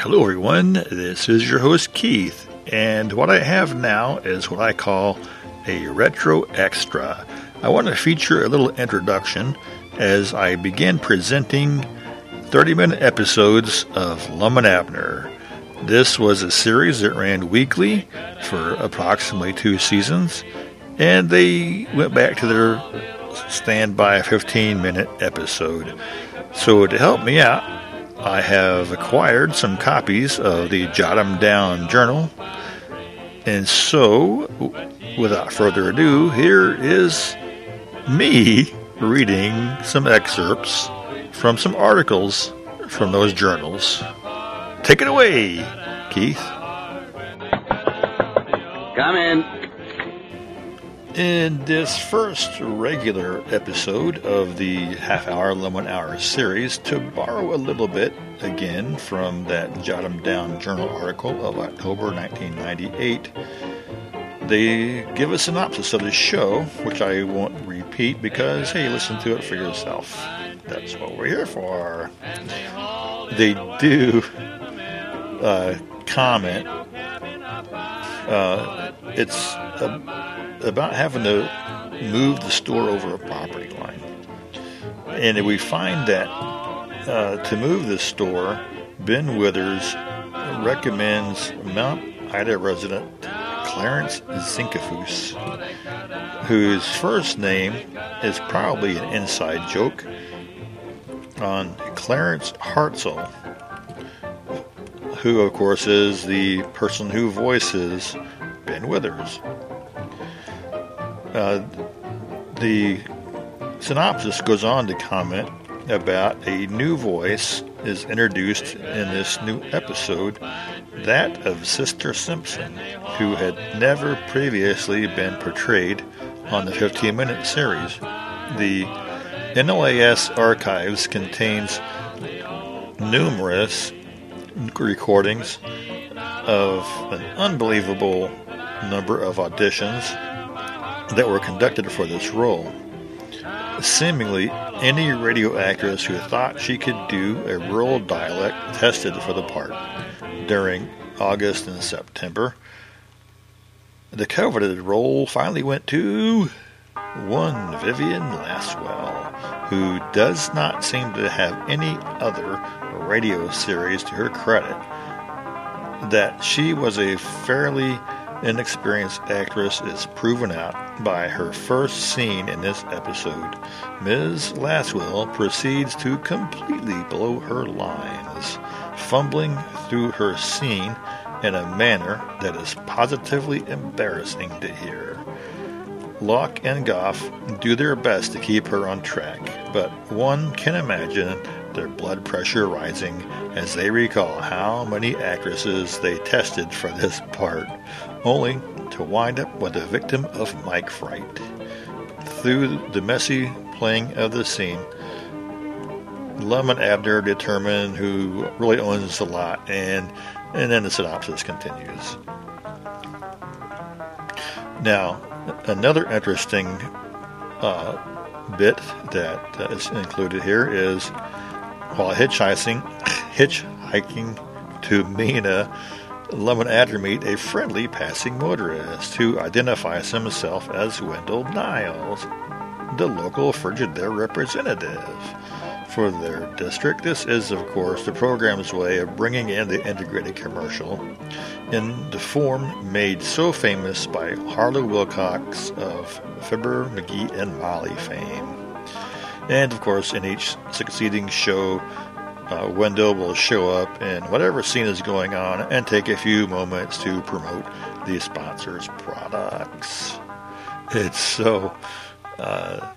Hello, everyone. This is your host, Keith, and what I have now is what I call a retro extra. I want to feature a little introduction as I begin presenting 30 minute episodes of Lum and Abner. This was a series that ran weekly for approximately two seasons, and they went back to their standby 15 minute episode. So, to help me out, I have acquired some copies of the Jot 'em Down Journal. And so, without further ado, here is me reading some excerpts from some articles from those journals. Take it away, Keith. Come in. In this first regular episode of the Half Hour Lum and Abner series, to borrow a little bit again from that Jot 'em Down Journal article of October 1998, they give a synopsis of the show, which I won't repeat because, hey, listen to it for yourself. That's what we're here for. They do uh, comment. Uh, it's about having to move the store over a property line. And we find that uh, to move the store, Ben Withers recommends Mount Ida resident Clarence Zinkafus, whose first name is probably an inside joke on Clarence Hartzell, who, of course, is the person who voices Ben Withers. Uh, the synopsis goes on to comment about a new voice is introduced in this new episode, that of Sister Simpson, who had never previously been portrayed on the 15 minute series. The NLAS archives contains numerous recordings of an unbelievable number of auditions that were conducted for this role. Seemingly, any radio actress who thought she could do a rural dialect tested for the part during August and September. The coveted role finally went to one Vivian Laswell, who does not seem to have any other radio series to her credit. That she was a fairly inexperienced actress is proven out by her first scene in this episode. Ms. Laswell proceeds to completely blow her lines, fumbling through her scene in a manner that is positively embarrassing to hear. Lauck and Goff do their best to keep her on track, but one can imagine their blood pressure rising as they recall how many actresses they tested for this part, only to wind up with a victim of mic fright. Through the messy playing of the scene, Lum and Abner determine who really owns the lot, and and then the synopsis continues. Now, another interesting uh, bit that uh, is included here is while hitchhiking, hitchhiking to Mena, Lum and Abner meet a friendly passing motorist who identifies himself as Wendell Niles, the local Frigidaire representative for their district. This is, of course, the program's way of bringing in the integrated commercial in the form made so famous by Harlow Wilcox of Fibber, McGee, and Molly fame. And, of course, in each succeeding show, uh, Wendell will show up in whatever scene is going on and take a few moments to promote the sponsor's products. It's so. Uh,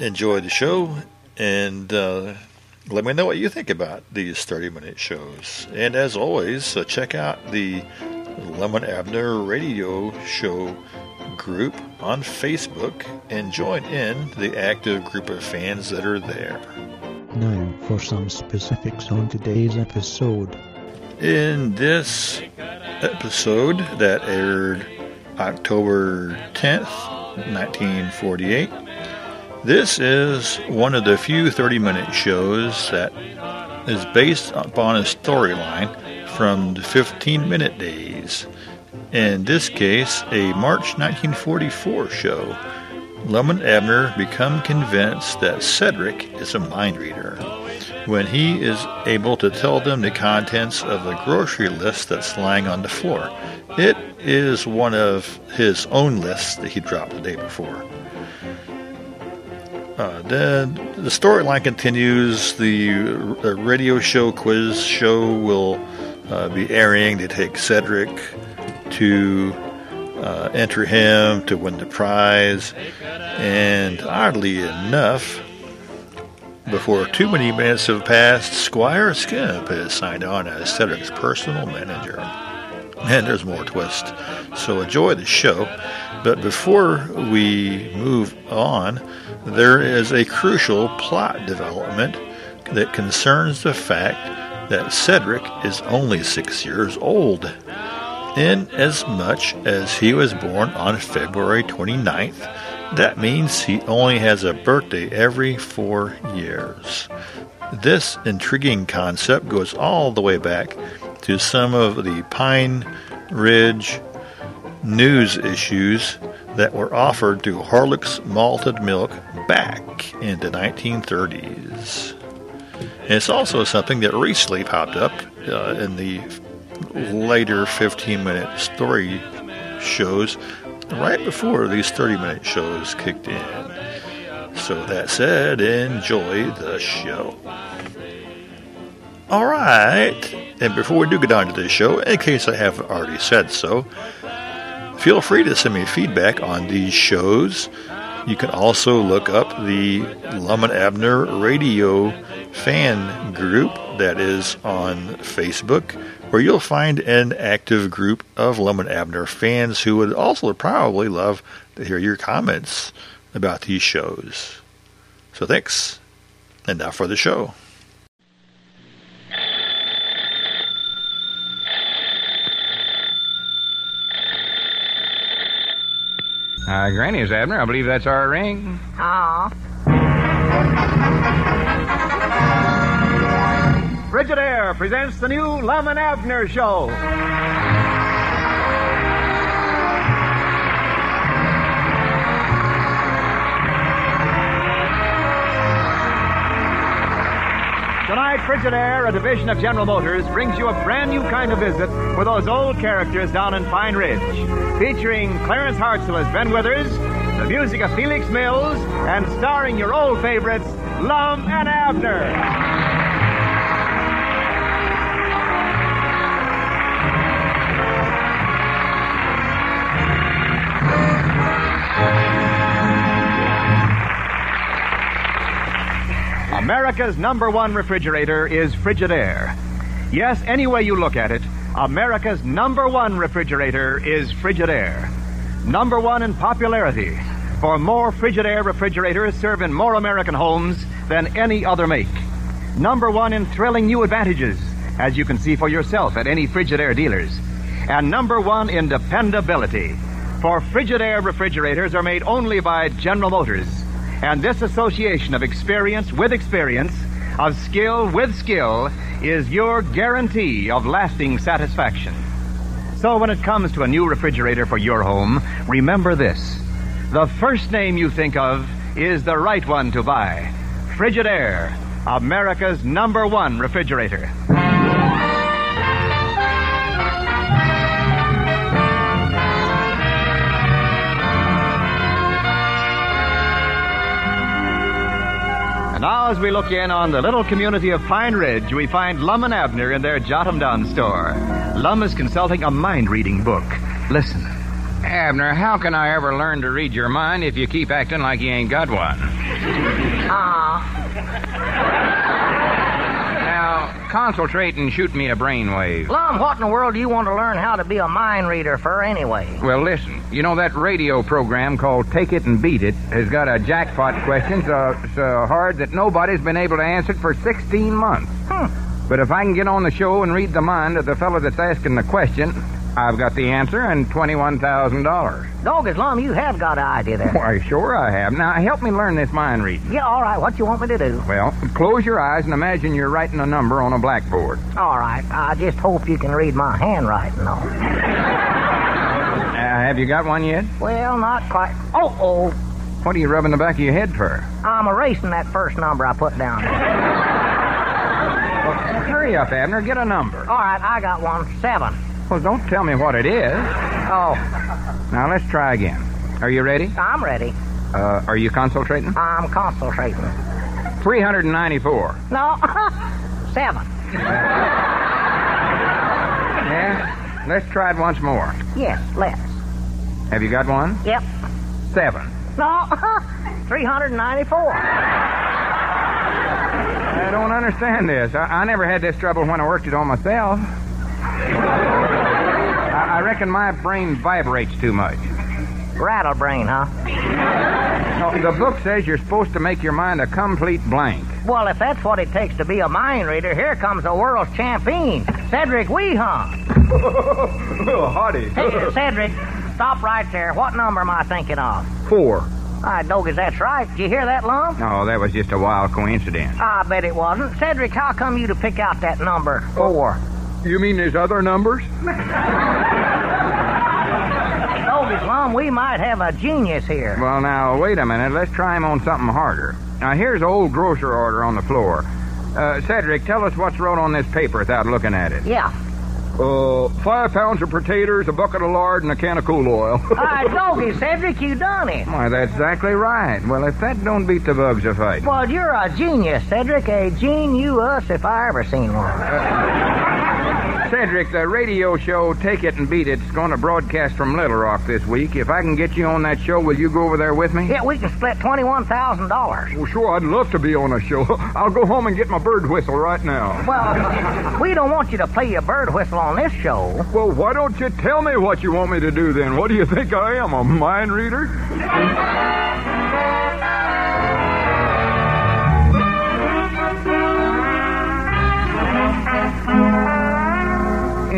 enjoy the show and uh, let me know what you think about these 30 minute shows. And as always, uh, check out the Lum and Abner radio show group on Facebook and join in the active group of fans that are there. Now for some specifics on today's episode. In this episode that aired October 10th, 1948, this is one of the few 30 minute shows that is based upon a storyline from the 15 Minute Days. In this case, a March 1944 show. Lum and Abner become convinced that Cedric is a mind reader when he is able to tell them the contents of a grocery list that's lying on the floor. It is one of his own lists that he dropped the day before. Uh, then the storyline continues. The uh, radio show quiz show will uh, be airing. They take Cedric to uh, enter him to win the prize. And oddly enough, before too many minutes have passed, Squire Skimp has signed on as Cedric's personal manager. And there's more twist. So enjoy the show. But before we move on, there is a crucial plot development that concerns the fact that Cedric is only six years old, in as much as he was born on February 29th. That means he only has a birthday every four years. This intriguing concept goes all the way back to some of the Pine Ridge news issues that were offered through Horlicks malted milk back in the 1930s. And it's also something that recently popped up uh, in the later 15 minute story shows right before these 30 minute shows kicked in. So that said, enjoy the show. All right. And before we do get on to this show, in case I haven't already said so, feel free to send me feedback on these shows. You can also look up the Lum and Abner radio fan group that is on Facebook, where you'll find an active group of Lum and Abner fans who would also probably love to hear your comments about these shows. So thanks. And now for the show. Uh, Granny is Abner. I believe that's our ring. Aw. Frigidaire presents the new Lum and Abner Show. Tonight, Frigidaire, a division of General Motors, brings you a brand new kind of visit with those old characters down in Pine Ridge. Featuring Clarence Hartzell as Ben Withers, the music of Felix Mills, and starring your old favorites, Lum and Abner. America's number one refrigerator is Frigidaire. Yes, any way you look at it, America's number one refrigerator is Frigidaire. Number one in popularity, for more Frigidaire refrigerators serve in more American homes than any other make. Number one in thrilling new advantages, as you can see for yourself at any Frigidaire dealers. And number one in dependability, for Frigidaire refrigerators are made only by General Motors. And this association of experience with experience, of skill with skill, is your guarantee of lasting satisfaction. So when it comes to a new refrigerator for your home, remember this. The first name you think of is the right one to buy. Frigidaire, America's number one refrigerator. Now, as we look in on the little community of Pine Ridge, we find Lum and Abner in their Jot 'em Down store. Lum is consulting a mind reading book. Listen. Abner, how can I ever learn to read your mind if you keep acting like you ain't got one? Aw. Now, concentrate and shoot me a brainwave. Lum, what in the world do you want to learn how to be a mind reader for anyway? Well, listen. You know that radio program called Take It and Beat It has got a jackpot question so, so hard that nobody's been able to answer it for 16 months. Hmm. But if I can get on the show and read the mind of the fellow that's asking the question, I've got the answer and $21,000. Dog as long you have got an idea there. Why, sure I have. Now, help me learn this mind reading. Yeah, all right. What you want me to do? Well, close your eyes and imagine you're writing a number on a blackboard. All right. I just hope you can read my handwriting, though. Uh, have you got one yet? Well, not quite. Oh, oh. What are you rubbing the back of your head for? I'm erasing that first number I put down. Hurry up, Abner. Get a number. All right, I got one. Seven. Well, don't tell me what it is. Oh, Now, let's try again. Are you ready? I'm ready. Uh, are you concentrating? I'm concentrating. 394. No, seven. Yeah? Let's try it once more. Yes, let's. Have you got one? Yep. Seven. No, 394. I don't understand this. I, I never had this trouble when I worked it on myself. I, reckon my brain vibrates too much. Rattle brain, huh? No, the book says you're supposed to make your mind a complete blank. Well, if that's what it takes to be a mind reader, here comes the world's champion, Cedric Weehunt. oh, howdy. Hey, Cedric, stop right there. What number am I thinking of? Four. I Dogus, that's right. Did you hear that, Lum? Oh, that was just a wild coincidence. I bet it wasn't. Cedric, how come you to pick out that number? Four. You mean there's other numbers? Dogus, Lum, we might have a genius here. Well, now, wait a minute. Let's try him on something harder. Now, here's old grocer order on the floor. Uh, Cedric, tell us what's wrote on this paper without looking at it. Yeah. Uh, five pounds of potatoes, a bucket of lard, and a can of cool oil. Hi, Dogus, Cedric, you done it. Why, that's exactly right. Well, if that don't beat the bugs a fight. Well, you're a genius, Cedric. A genius if I ever seen one. Cedric, the radio show Take It and Beat It's going to broadcast from Little Rock this week. If I can get you on that show, will you go over there with me? Yeah, we can split $21,000. Well, sure, I'd love to be on a show. I'll go home and get my bird whistle right now. Well, we don't want you to play your bird whistle on this show. Well, why don't you tell me what you want me to do then? What do you think I am, a mind reader?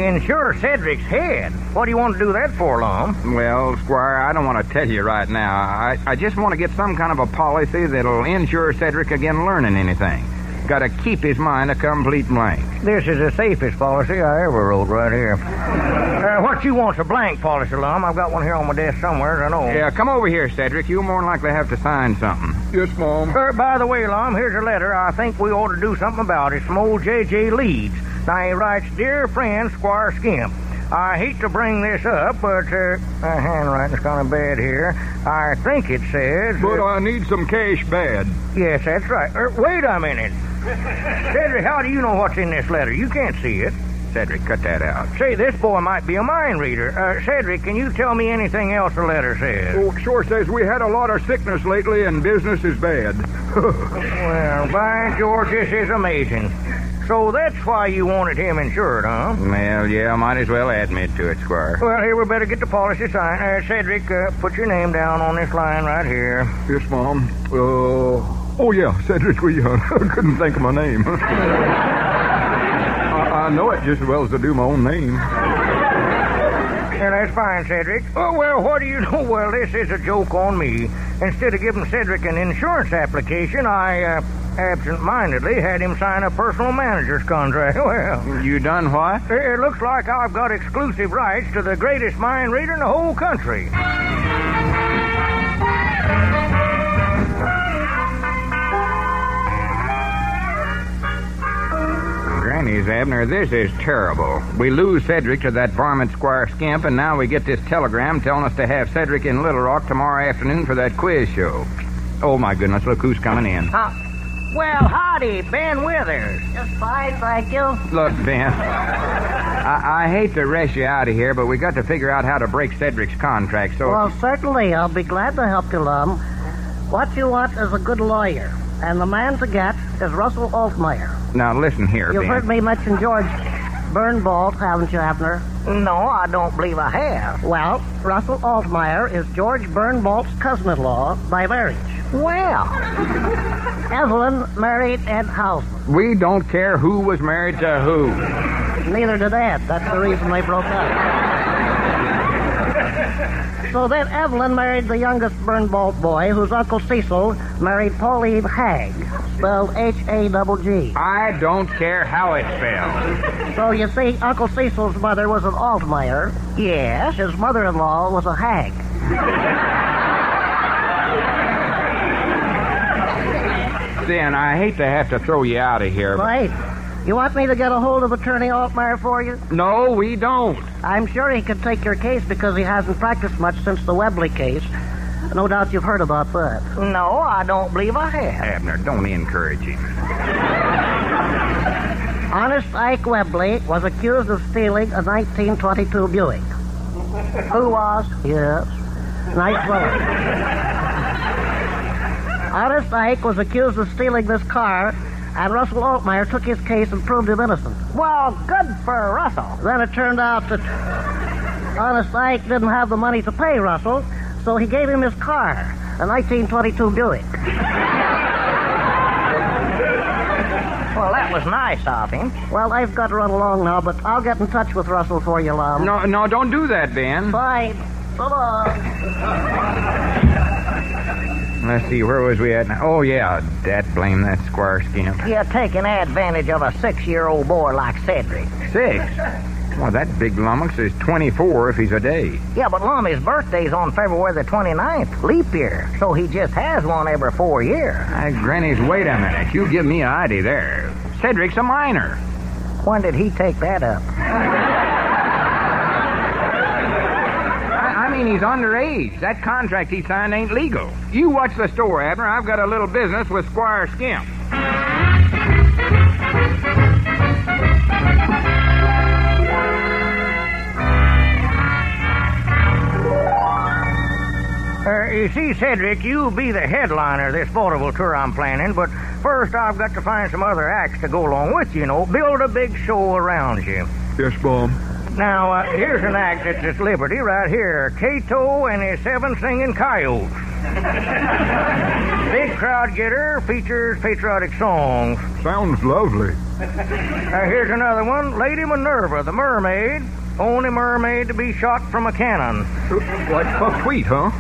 Insure Cedric's head. What do you want to do that for, Lum? Well, Squire, I don't want to tell you right now. I, I just want to get some kind of a policy that'll insure Cedric again learning anything. Got to keep his mind a complete blank. This is the safest policy I ever wrote right here. Uh, what you want's a blank policy, Lum. I've got one here on my desk somewhere, I know. Yeah, come over here, Cedric. You'll more than likely have to sign something. Yes, Mom. Uh, by the way, Lum, here's a letter I think we ought to do something about. It's from old J.J. Leeds. Now, he writes, Dear friend, Squire Skimp, I hate to bring this up, but uh, my handwriting's kind of bad here. I think it says... uh, I need some cash bad. Yes, that's right. Er, wait a minute. Cedric, how do you know what's in this letter? You can't see it. Cedric, cut that out. Say, this boy might be a mind reader. Uh, Cedric, can you tell me anything else the letter says? Oh, sure says we had a lot of sickness lately and business is bad. Well, by George, this is amazing. So that's why you wanted him insured, huh? well, yeah, might as well admit to it, Squire. Well, here, we better get the policy signed. Uh, Cedric, uh, put your name down on this line right here. Yes, Mom. Uh, oh, yeah, Cedric Weehunt. I couldn't think of my name. I, I know it just as well as I do my own name. Yeah, that's fine, Cedric. Oh, well, what do you know? Well, this is a joke on me. Instead of giving Cedric an insurance application, I, uh, absent-mindedly had him sign a personal manager's contract. Well, You done what? it looks like I've got exclusive rights to the greatest mind reader in the whole country. Abner, this is terrible. We lose Cedric to that varmint Squire Skimp, and now we get this telegram telling us to have Cedric in Little Rock tomorrow afternoon for that quiz show. Oh, my goodness, look who's coming in. Huh? well, howdy, Ben Withers. Just fine, thank you. Look, Ben, I, I hate to rush you out of here, but we got to figure out how to break Cedric's contract, so... Well, certainly, I'll be glad to help you, Lum. What you want is a good lawyer, and the man to get is Russell Altmeyer. Now, listen here, You've Ben. heard me mention George Burnbalt, haven't you, Abner? No, I don't believe I have. Well, Russell Altmeyer is George Burnbalt's cousin-in-law by marriage. Well, Evelyn married Ed Housen. We don't care who was married to who. Neither did Ed. That's the reason they broke up. So then Evelyn married the youngest Burnbolt boy, whose Uncle Cecil married Pauline Hag, spelled H-A-G-G. I don't care how it's spelled. So you see, Uncle Cecil's mother was an Altmeyer. Yes. His mother-in-law was a hag. then I hate to have to throw you out of here, but... Right. You want me to get a hold of Attorney Altmeyer for you? No, we don't. I'm sure he could take your case because he hasn't practiced much since the Webley case. No doubt you've heard about that. No, I don't believe I have. Abner, don't encourage him. Honest Ike Webley was accused of stealing a 1922 Buick. Who was? Yes. Nice fellow. Honest Ike was accused of stealing this car, and Russell Altmeyer took his case and proved him innocent. Well, good for Russell. Then it turned out that Honest Ike didn't have the money to pay Russell, so he gave him his car, a 1922 Buick. Well, that was nice of him. Well, I've got to run along now, but I'll get in touch with Russell for you, Lum. No, no, don't do that, Ben. Bye. Long. Let's see, where was we at now? Oh, yeah, that blame that squire scamp. You're taking advantage of a six-year-old boy like Cedric. Six? Well, that big lummox is 24 if he's a day. Yeah, but Lummy's birthday's on February the 29th, leap year, so he just has one every four years. Hey, Granny's, wait a minute. You give me an idea there. Cedric's a minor. When did he take that up? I, I mean, he's underage. That contract he signed ain't legal. You watch the store, Abner. I've got a little business with Squire Skimp. Uh, you see, Cedric, you'll be the headliner of this vaudeville tour I'm planning, but first I've got to find some other acts to go along with you, you know. Build a big show around you. Yes, Mom. Now, uh, here's an act that's at Liberty right here. Cato and his seven singing coyotes. Big crowd getter, features patriotic songs. Sounds lovely. Uh, here's another one. Lady Minerva, the mermaid. Only mermaid to be shot from a cannon. Like buckwheat, huh?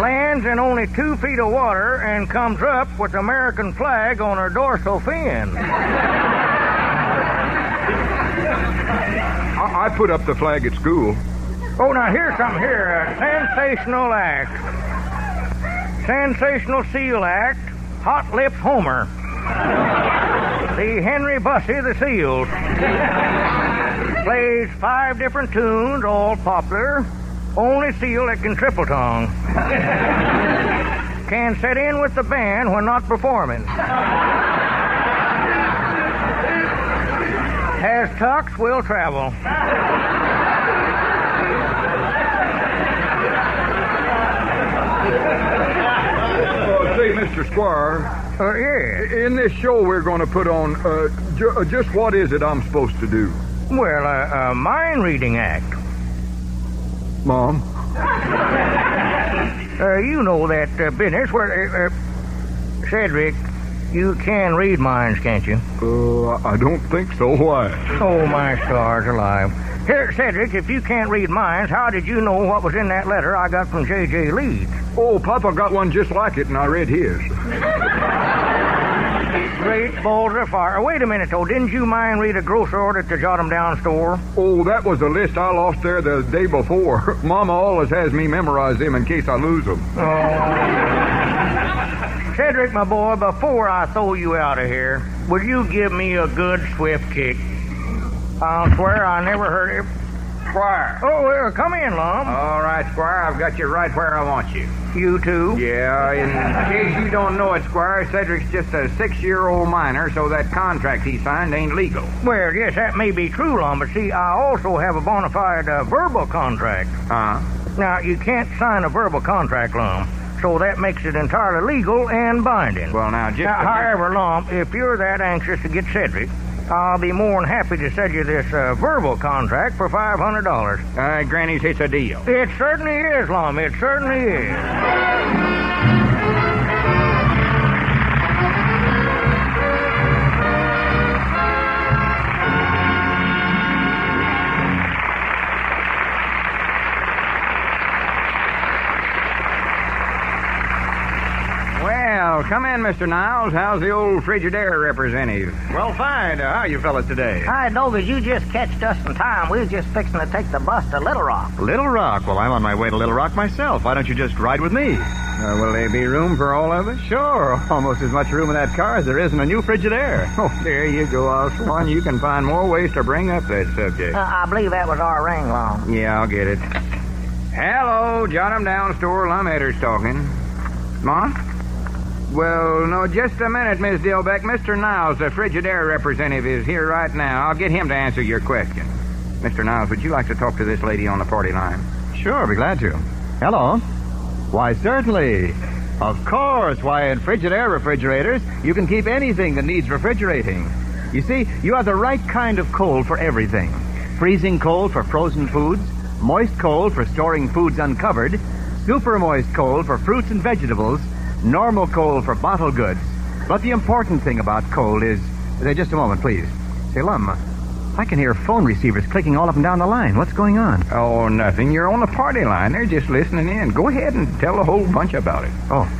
Lands in only two feet of water and comes up with American flag on her dorsal fin. I, I put up the flag at school. Oh, now here's something here. A sensational act. Sensational seal act. Hot Lips Homer. The Henry Busse the Seals. Plays five different tunes, all popular. Only seal that can triple tongue. can set in with the band when not performing. Has tux, will travel. Uh, say, Mr. Squire, Uh, yeah. in this show we're going to put on, uh, ju- uh, just what is it I'm supposed to do? Well, uh, a mind reading act. Mom? Uh, you know that uh, business where. Uh, uh, Cedric, you can read minds, can't you? Uh, I don't think so. Why? Oh, my stars alive. Here, Cedric, if you can't read minds, how did you know what was in that letter I got from J.J. Leeds? Oh, Papa got one just like it, and I read his. Great balls of fire. Wait a minute, though. Didn't you mind read a grocery order at the Jot 'em Down store? Oh, that was the list I lost there the day before. Mama always has me memorize them in case I lose them. Cedric, my boy, before I throw you out of here, would you give me a good swift kick? I'll swear I never heard it. Squire. Oh, well, come in, Lum. All right, Squire, I've got you right where I want you. you too. Yeah, in case you don't know it, Squire, Cedric's just a six-year-old minor, so that contract he signed ain't legal. Well, yes, that may be true, Lum, but see, I also have a bona fide uh, verbal contract. Huh? Now, you can't sign a verbal contract, Lum, so that makes it entirely legal and binding. Well, now, just... now, however, Lum, if you're that anxious to get Cedric, I'll be more than happy to sell you this uh, verbal contract for $500. Uh, Granny's, it's a deal. It certainly is, Lum. It certainly is. Fine, Mr. Niles. How's the old Frigidaire representative? Well, fine. Uh, how are you fellas today? Hi, Doggers, you just catched us in time. We was just fixing to take the bus to Little Rock. Little Rock. Well, I'm on my way to Little Rock myself. Why don't you just ride with me? Uh, will there be room for all of us? Sure. Almost as much room in that car as there is in a new Frigidaire. Oh, there you go, Oswan. You can find more ways to bring up that subject. Uh, I believe that was our ring, Lum. Yeah, I'll get it. Hello, Jot 'em down store. Lum Edwards talking. Ma? Well, no, just a minute, Miss Dilbeck. Mr. Niles, the Frigidaire representative, is here right now. I'll get him to answer your question. Mr. Niles, would you like to talk to this lady on the party line? Sure, be glad to. Hello. Why, certainly. Of course. Why, in Frigidaire refrigerators, you can keep anything that needs refrigerating. You see, you have the right kind of cold for everything. Freezing cold for frozen foods, moist cold for storing foods uncovered, super moist cold for fruits and vegetables, normal cold for bottled goods. But the important thing about cold is... Uh, just a moment, please. Say, Lum, I can hear phone receivers clicking all up and down the line. What's going on? Oh, nothing. You're on the party line. They're just listening in. Go ahead and tell a whole bunch about it. Oh.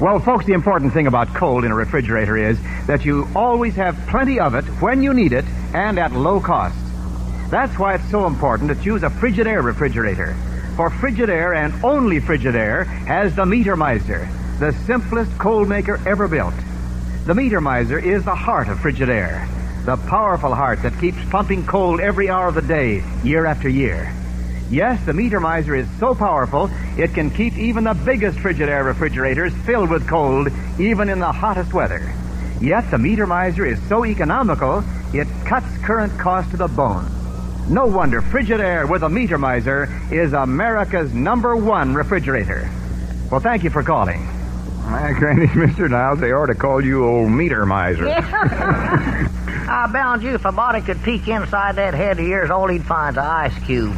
Well, folks, the important thing about cold in a refrigerator is that you always have plenty of it when you need it and at low cost. That's why it's so important to choose a Frigidaire refrigerator. For Frigidaire and only Frigidaire has the Meter Miser, the simplest cold maker ever built. The Meter Miser is the heart of Frigidaire, the powerful heart that keeps pumping cold every hour of the day, year after year. Yes, the Meter Miser is so powerful, it can keep even the biggest Frigidaire refrigerators filled with cold, even in the hottest weather. Yet the Meter Miser is so economical, it cuts current cost to the bone. No wonder Frigidaire with a Meter Miser is America's number one refrigerator. Well, thank you for calling. My granny, Mr. Niles, they ought to call you old meter miser. I bound you if a body could peek inside that head of yours, all he'd find's an ice cube.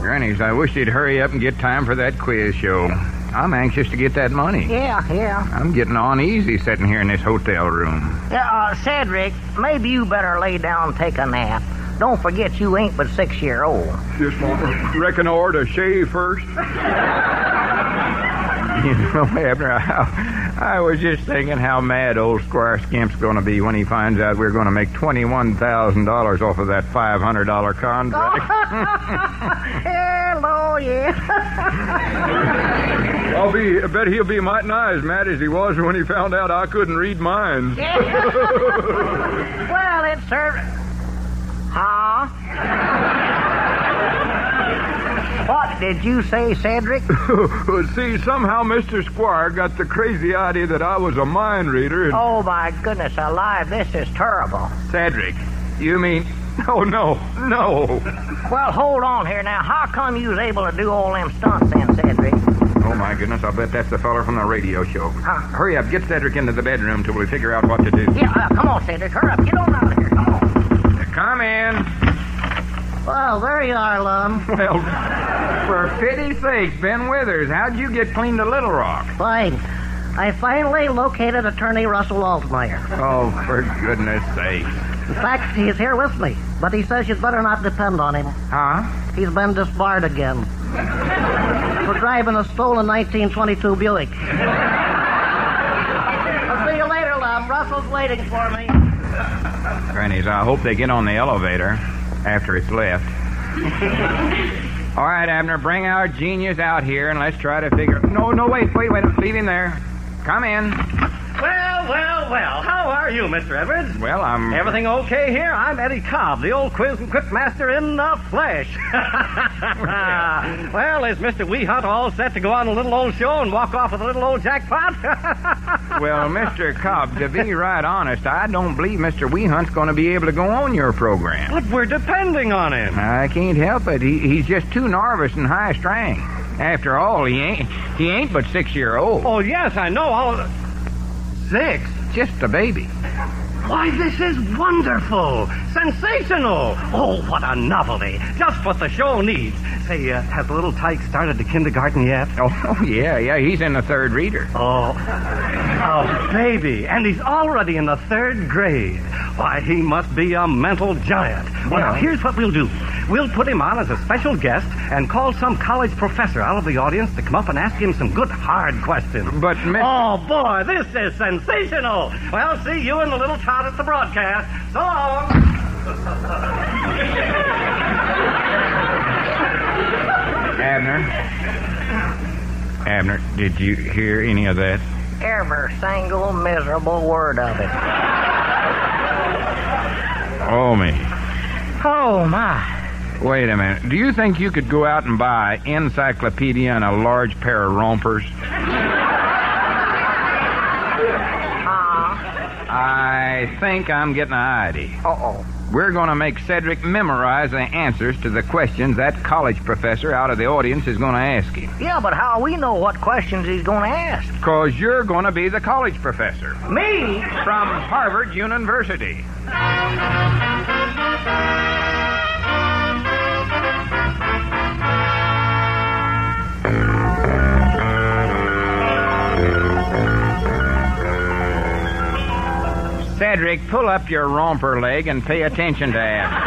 Grannies, I wish you'd hurry up and get time for that quiz show. I'm anxious to get that money. yeah, yeah. I'm getting on easy sitting here in this hotel room. Yeah, uh, Cedric, maybe you better lay down and take a nap. Don't forget you ain't but six year old. Just reckon I ought to shave first. you know, Abner, I, I was just thinking how mad old Squire Skimp's going to be when he finds out we're going to make $21,000 off of that $500 contract. Hello, yeah. I'll be, I bet he'll be mighty nigh as mad as he was when he found out I couldn't read minds. well, it served. Huh? What did you say, Cedric? See, somehow Mr. Squire got the crazy idea that I was a mind reader and... Oh, my goodness alive, this is terrible. Cedric, you mean... Oh, no, no. Well, hold on here now. How come you was able to do all them stunts then, Cedric? Oh, my goodness, I'll bet that's the feller from the radio show. Huh? Hurry up, get Cedric into the bedroom till we figure out what to do. Yeah, uh, come on, Cedric. Hurry up. Get on out of here. Come on. Come in. Well, there you are, Lum. Well, for pity's sake, Ben Withers, how'd you get clean to Little Rock? Fine. I finally located Attorney Russell Altmeyer. Oh, for goodness sake. In fact, he's here with me, but he says you'd better not depend on him. Huh? He's been disbarred again for driving a stolen 1922 Buick. I'll see you later, Lum. Russell's waiting for me. Grannies, I hope they get on the elevator after it's left. All right, Abner, bring our genius out here and let's try to figure. No, no, wait, wait, wait. Leave him there. Come in. Well, well, well. How are you, Mr. Edwards? Well, I'm. Everything okay here? I'm Eddie Cobb, the old quiz and quip master in the flesh. well, is Mr. Weehunt all set to go on a little old show and walk off with a little old jackpot? Well, Mr. Cobb, to be right honest, I don't believe Mr. Weehunt's going to be able to go on your program. but we're depending on him. I can't help it. He, he's just too nervous and high strung. After all, he ain't he ain't but six year old. Oh, yes, I know. All... Six? Just a baby. Why, this is wonderful. Sensational. Oh, what a novelty. Just what the show needs. Say, uh, has little Tyke started the kindergarten yet? Oh, yeah, yeah, he's in the third reader. Oh, oh, baby, and he's already in the third grade. Why, he must be a mental giant. Well, now, here's what we'll do. We'll put him on as a special guest and call some college professor out of the audience to come up and ask him some good hard questions. But, Miss... Oh, boy, this is sensational. Well, see you and the little tot at the broadcast. So long. Abner? Abner, did you hear any of that? Every single miserable word of it. Oh, me. Oh, my. Wait a minute. Do you think you could go out and buy encyclopedia and a large pair of rompers? Uh-huh. I think I'm getting an idea. Uh-oh. We're going to make Cedric memorize the answers to the questions that college professor out of the audience is going to ask him. Yeah, but how we know what questions he's going to ask? Because you're going to be the college professor Me? from Harvard University. Cedric, pull up your romper leg and pay attention to Abner.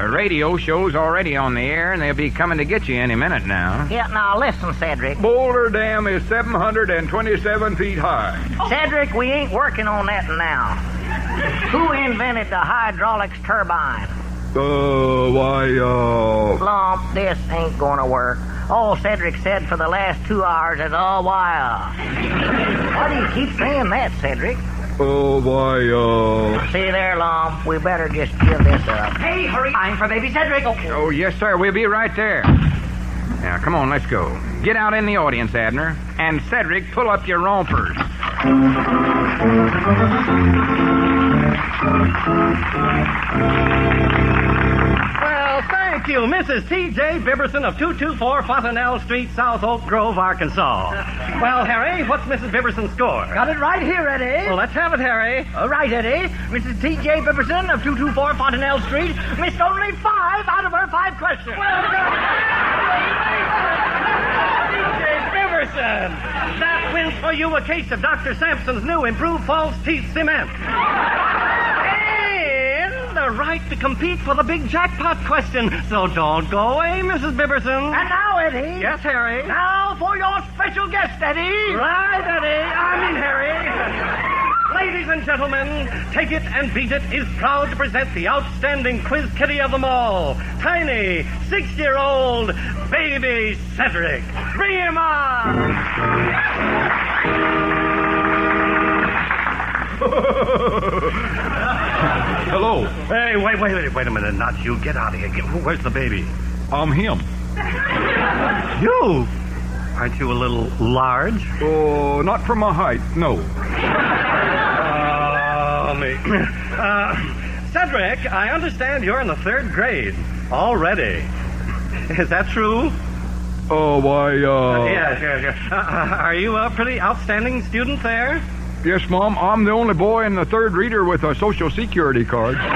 the radio show's already on the air, and they'll be coming to get you any minute now. Yeah, now listen, Cedric. Boulder Dam is 727 feet high. Cedric, we ain't working on that now. Who invented the hydraulics turbine? Uh, why, uh... Lum, this ain't gonna work. All Cedric said for the last two hours is, oh, why, uh. Why do you keep saying that, Cedric? Oh, why, uh... See there, Lum. we better just give this up. Hey, hurry. Time for baby Cedric. Oh, yes, sir. We'll be right there. Now, come on, let's go. Get out in the audience, Abner. And Cedric, pull up your rompers. Well, thank you, Mrs. T.J. Bibberson of 224 Fontanelle Street, South Oak Grove, Arkansas. Well, Harry, what's Mrs. Bibberson's score? Got it right here, Eddie. Well, let's have it, Harry. All right, Eddie. Mrs. T.J. Bibberson of 224 Fontanelle Street missed only five out of her five questions. T.J. Bibberson! That wins for you a case of Dr. Sampson's new improved false teeth cement. Right to compete for the big jackpot question. So don't go away, Mrs. Bibberson. And now, Eddie. Yes, Harry. Now for your special guest, Eddie. Right, Eddie. I mean, Harry. Ladies and gentlemen, Take It and Beat It is proud to present the outstanding quiz kitty of them all. Tiny, six-year-old baby Cedric. Bring him on! Hello. Hey, wait, wait, wait, wait a minute. Not you. Get out of here. Get, where's the baby? I'm him. You? Aren't you a little large? Oh, not for my height, no. Oh, me. Uh, Cedric, I understand you're in the third grade already. Is that true? Oh, why, uh... yes, yes, yes. Uh, uh, are you a pretty outstanding student there? Yes, Mom, I'm the only boy in the third reader with a social security card. Uh,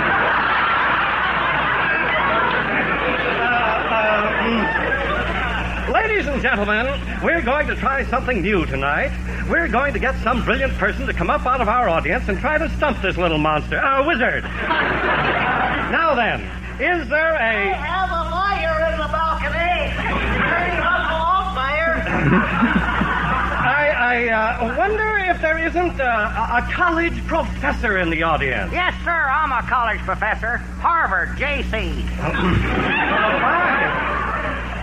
ladies and gentlemen, we're going to try something new tonight. We're going to get some brilliant person to come up out of our audience and try to stump this little monster, a wizard. now then, is there a have a lawyer in the balcony. Hey, Russell Altmeyer. I, I uh, wonder if there isn't a, a college professor in the audience. Yes, sir, I'm a college professor. Harvard, J.C. Fine.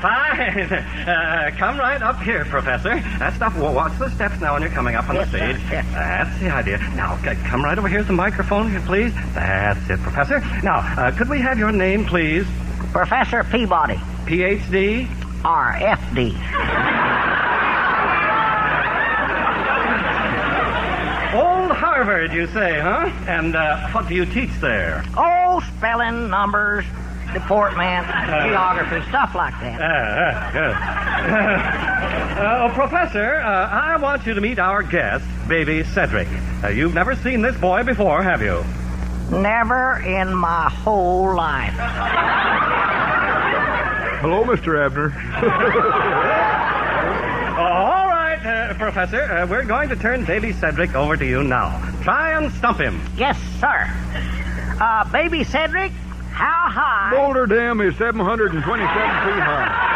Fine. Uh, come right up here, Professor. That stuff. Well, watch the steps now when you're coming up on the stage. That's the idea. Now, c- come right over here to the microphone, please. That's it, Professor. Now, uh, could we have your name, please? Professor Peabody. PhD? R.F.D. Old Harvard, you say, huh? And uh, what do you teach there? Oh, spelling, numbers, deportment, geography, stuff like that. Uh, uh, good. uh, oh, Professor, uh, I want you to meet our guest, baby Cedric. Uh, you've never seen this boy before, have you? Never in my whole life. Hello, Mr. Abner. All right, uh, Professor, uh, we're going to turn Baby Cedric over to you now. Try and stump him. Yes, sir. Uh, baby Cedric, how high? Boulder Dam is 727 feet high.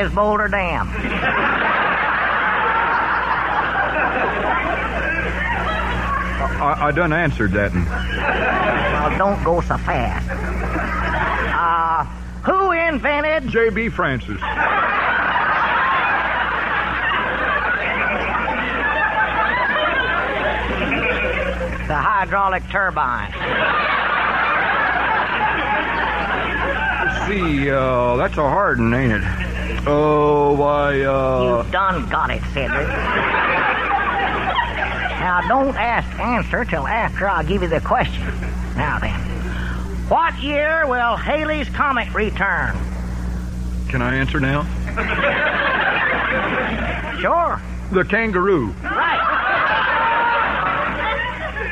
Is Boulder Dam? I, I done answered that. Don't go so fast. Uh, who invented? J.B. Francis. The hydraulic turbine. Let's see, uh, that's a hard one, ain't it? Oh, why, uh... You done got it, Cedric. Now, don't ask answer till after I give you the question. What year will Halley's Comet return? Can I answer now? Sure. The kangaroo. Right.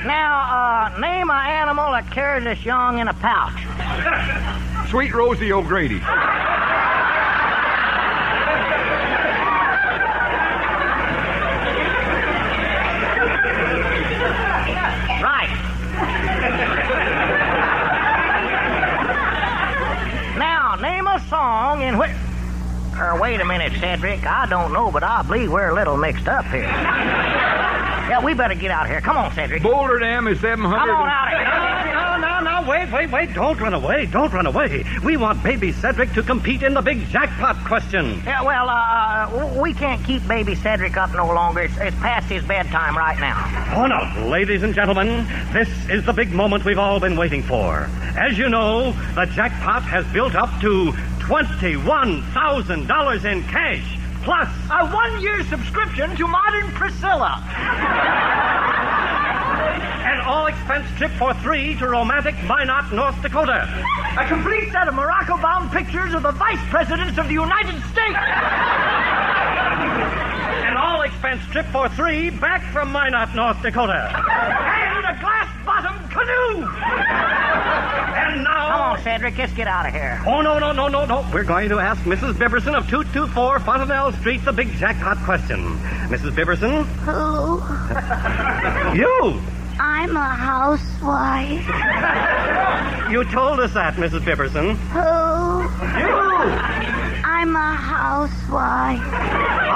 Now, uh, name an animal that carries its young in a pouch. Sweet Rosie O'Grady. Right. now, name a song in which. Or wait a minute, Cedric. I don't know, but I believe we're a little mixed up here. Yeah, we better get out of here. Come on, Cedric. Boulder Dam is 700. Come on out of here. No, no, no, wait, wait, wait. Don't run away. Don't run away. We want Baby Cedric to compete in the big jackpot question. Yeah, well, uh, we can't keep baby Cedric up no longer. It's, it's past his bedtime right now. Oh, no. Ladies and gentlemen, this is the big moment we've all been waiting for. As you know, the jackpot has built up to $21,000 in cash, plus A one-year subscription to Modern Priscilla. an all expense trip for three to romantic Minot, North Dakota. A complete set of Morocco-bound pictures of the vice presidents of the United States. An all expense trip for three back from Minot, North Dakota. And a glass-bottomed canoe. And now. Come on, Cedric. Let's get out of here. Oh, no, no, no, no, no. We're going to ask Mrs. Biberson of 224 Fontanelle Street the big jackpot question. Mrs. Biberson? Who? You! I'm a housewife. You told us that, Mrs. Biberson. Who? You! I'm a housewife.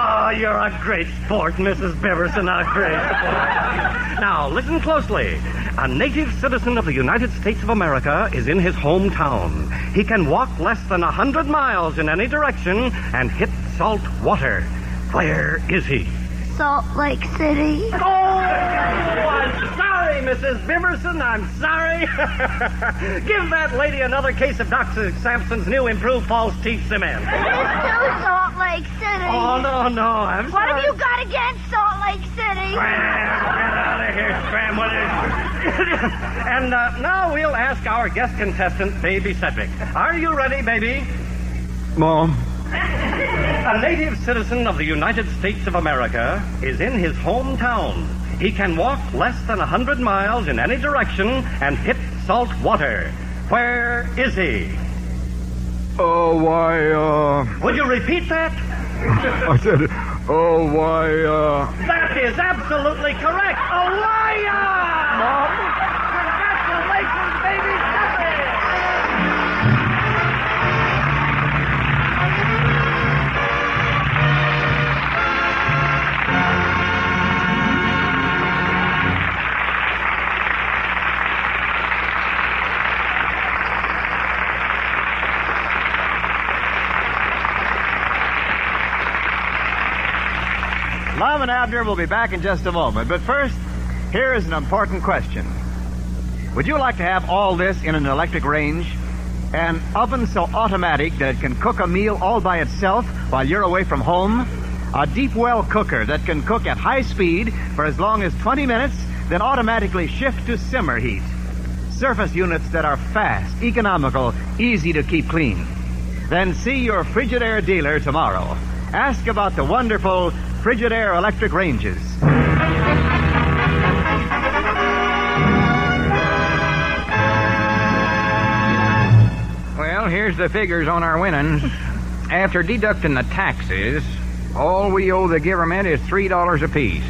Oh, you're a great sport, Mrs. Biberson, a great sport. Now, listen closely. A native citizen of the United States of America is in his hometown. He can walk less than a hundred miles in any direction and hit salt water. Where is he? Salt Lake City. Oh, I'm sorry, Mrs. Biberson. I'm sorry. Give that lady another case of Dr. Sampson's new improved false teeth cement. It's still Salt Lake City. Oh, no, no. I'm What sorry. have you got against Salt Lake City? Scram, get out of here, Scram. What is... and uh, now we'll ask our guest contestant, Baby Cedric. Are you ready, baby? Mom. A native citizen of the United States of America is in his hometown. He can walk less than a hundred miles in any direction and hit salt water. Where is he? Oh, why, uh... Would you repeat that? I said, oh, why, uh... That is absolutely correct. A liar! Mom? And Abner will be back in just a moment. But first, here is an important question. Would you like to have all this in an electric range? An oven so automatic that it can cook a meal all by itself while you're away from home? A deep well cooker that can cook at high speed for as long as 20 minutes, then automatically shift to simmer heat. Surface units that are fast, economical, easy to keep clean. Then see your Frigidaire dealer tomorrow. Ask about the wonderful Frigidaire electric ranges. Well, here's the figures on our winnings. After deducting the taxes, all we owe the government is $3 apiece.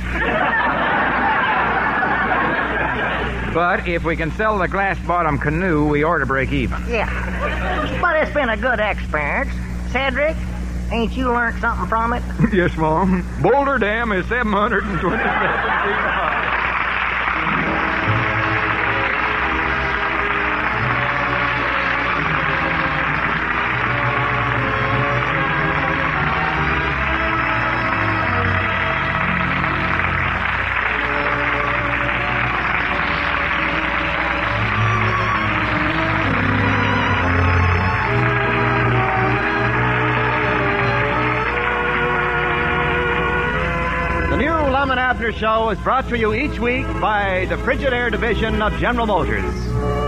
but if we can sell the glass bottom canoe, we ought to break even. Yeah. But it's been a good experience. Cedric, ain't you learned something from it? yes, Mom. Boulder Dam is 727 feet high. Lum Show is brought to you each week by the Frigidaire division of General Motors,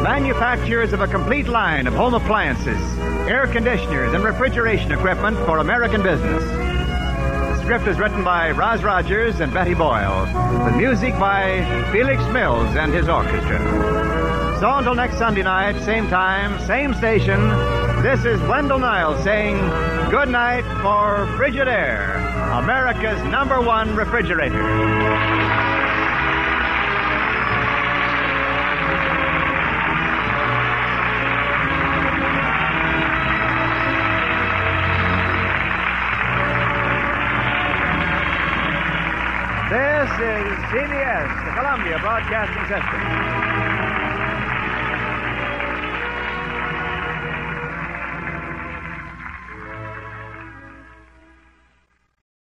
manufacturers of a complete line of home appliances, air conditioners, and refrigeration equipment for American business. The script is written by Roz Rogers and Betty Boyle, The music by Felix Mills and his orchestra. So until next Sunday night, same time, same station, this is Wendell Niles saying good night for Frigidaire, America's number one refrigerator. This is CBS, the Columbia Broadcasting System.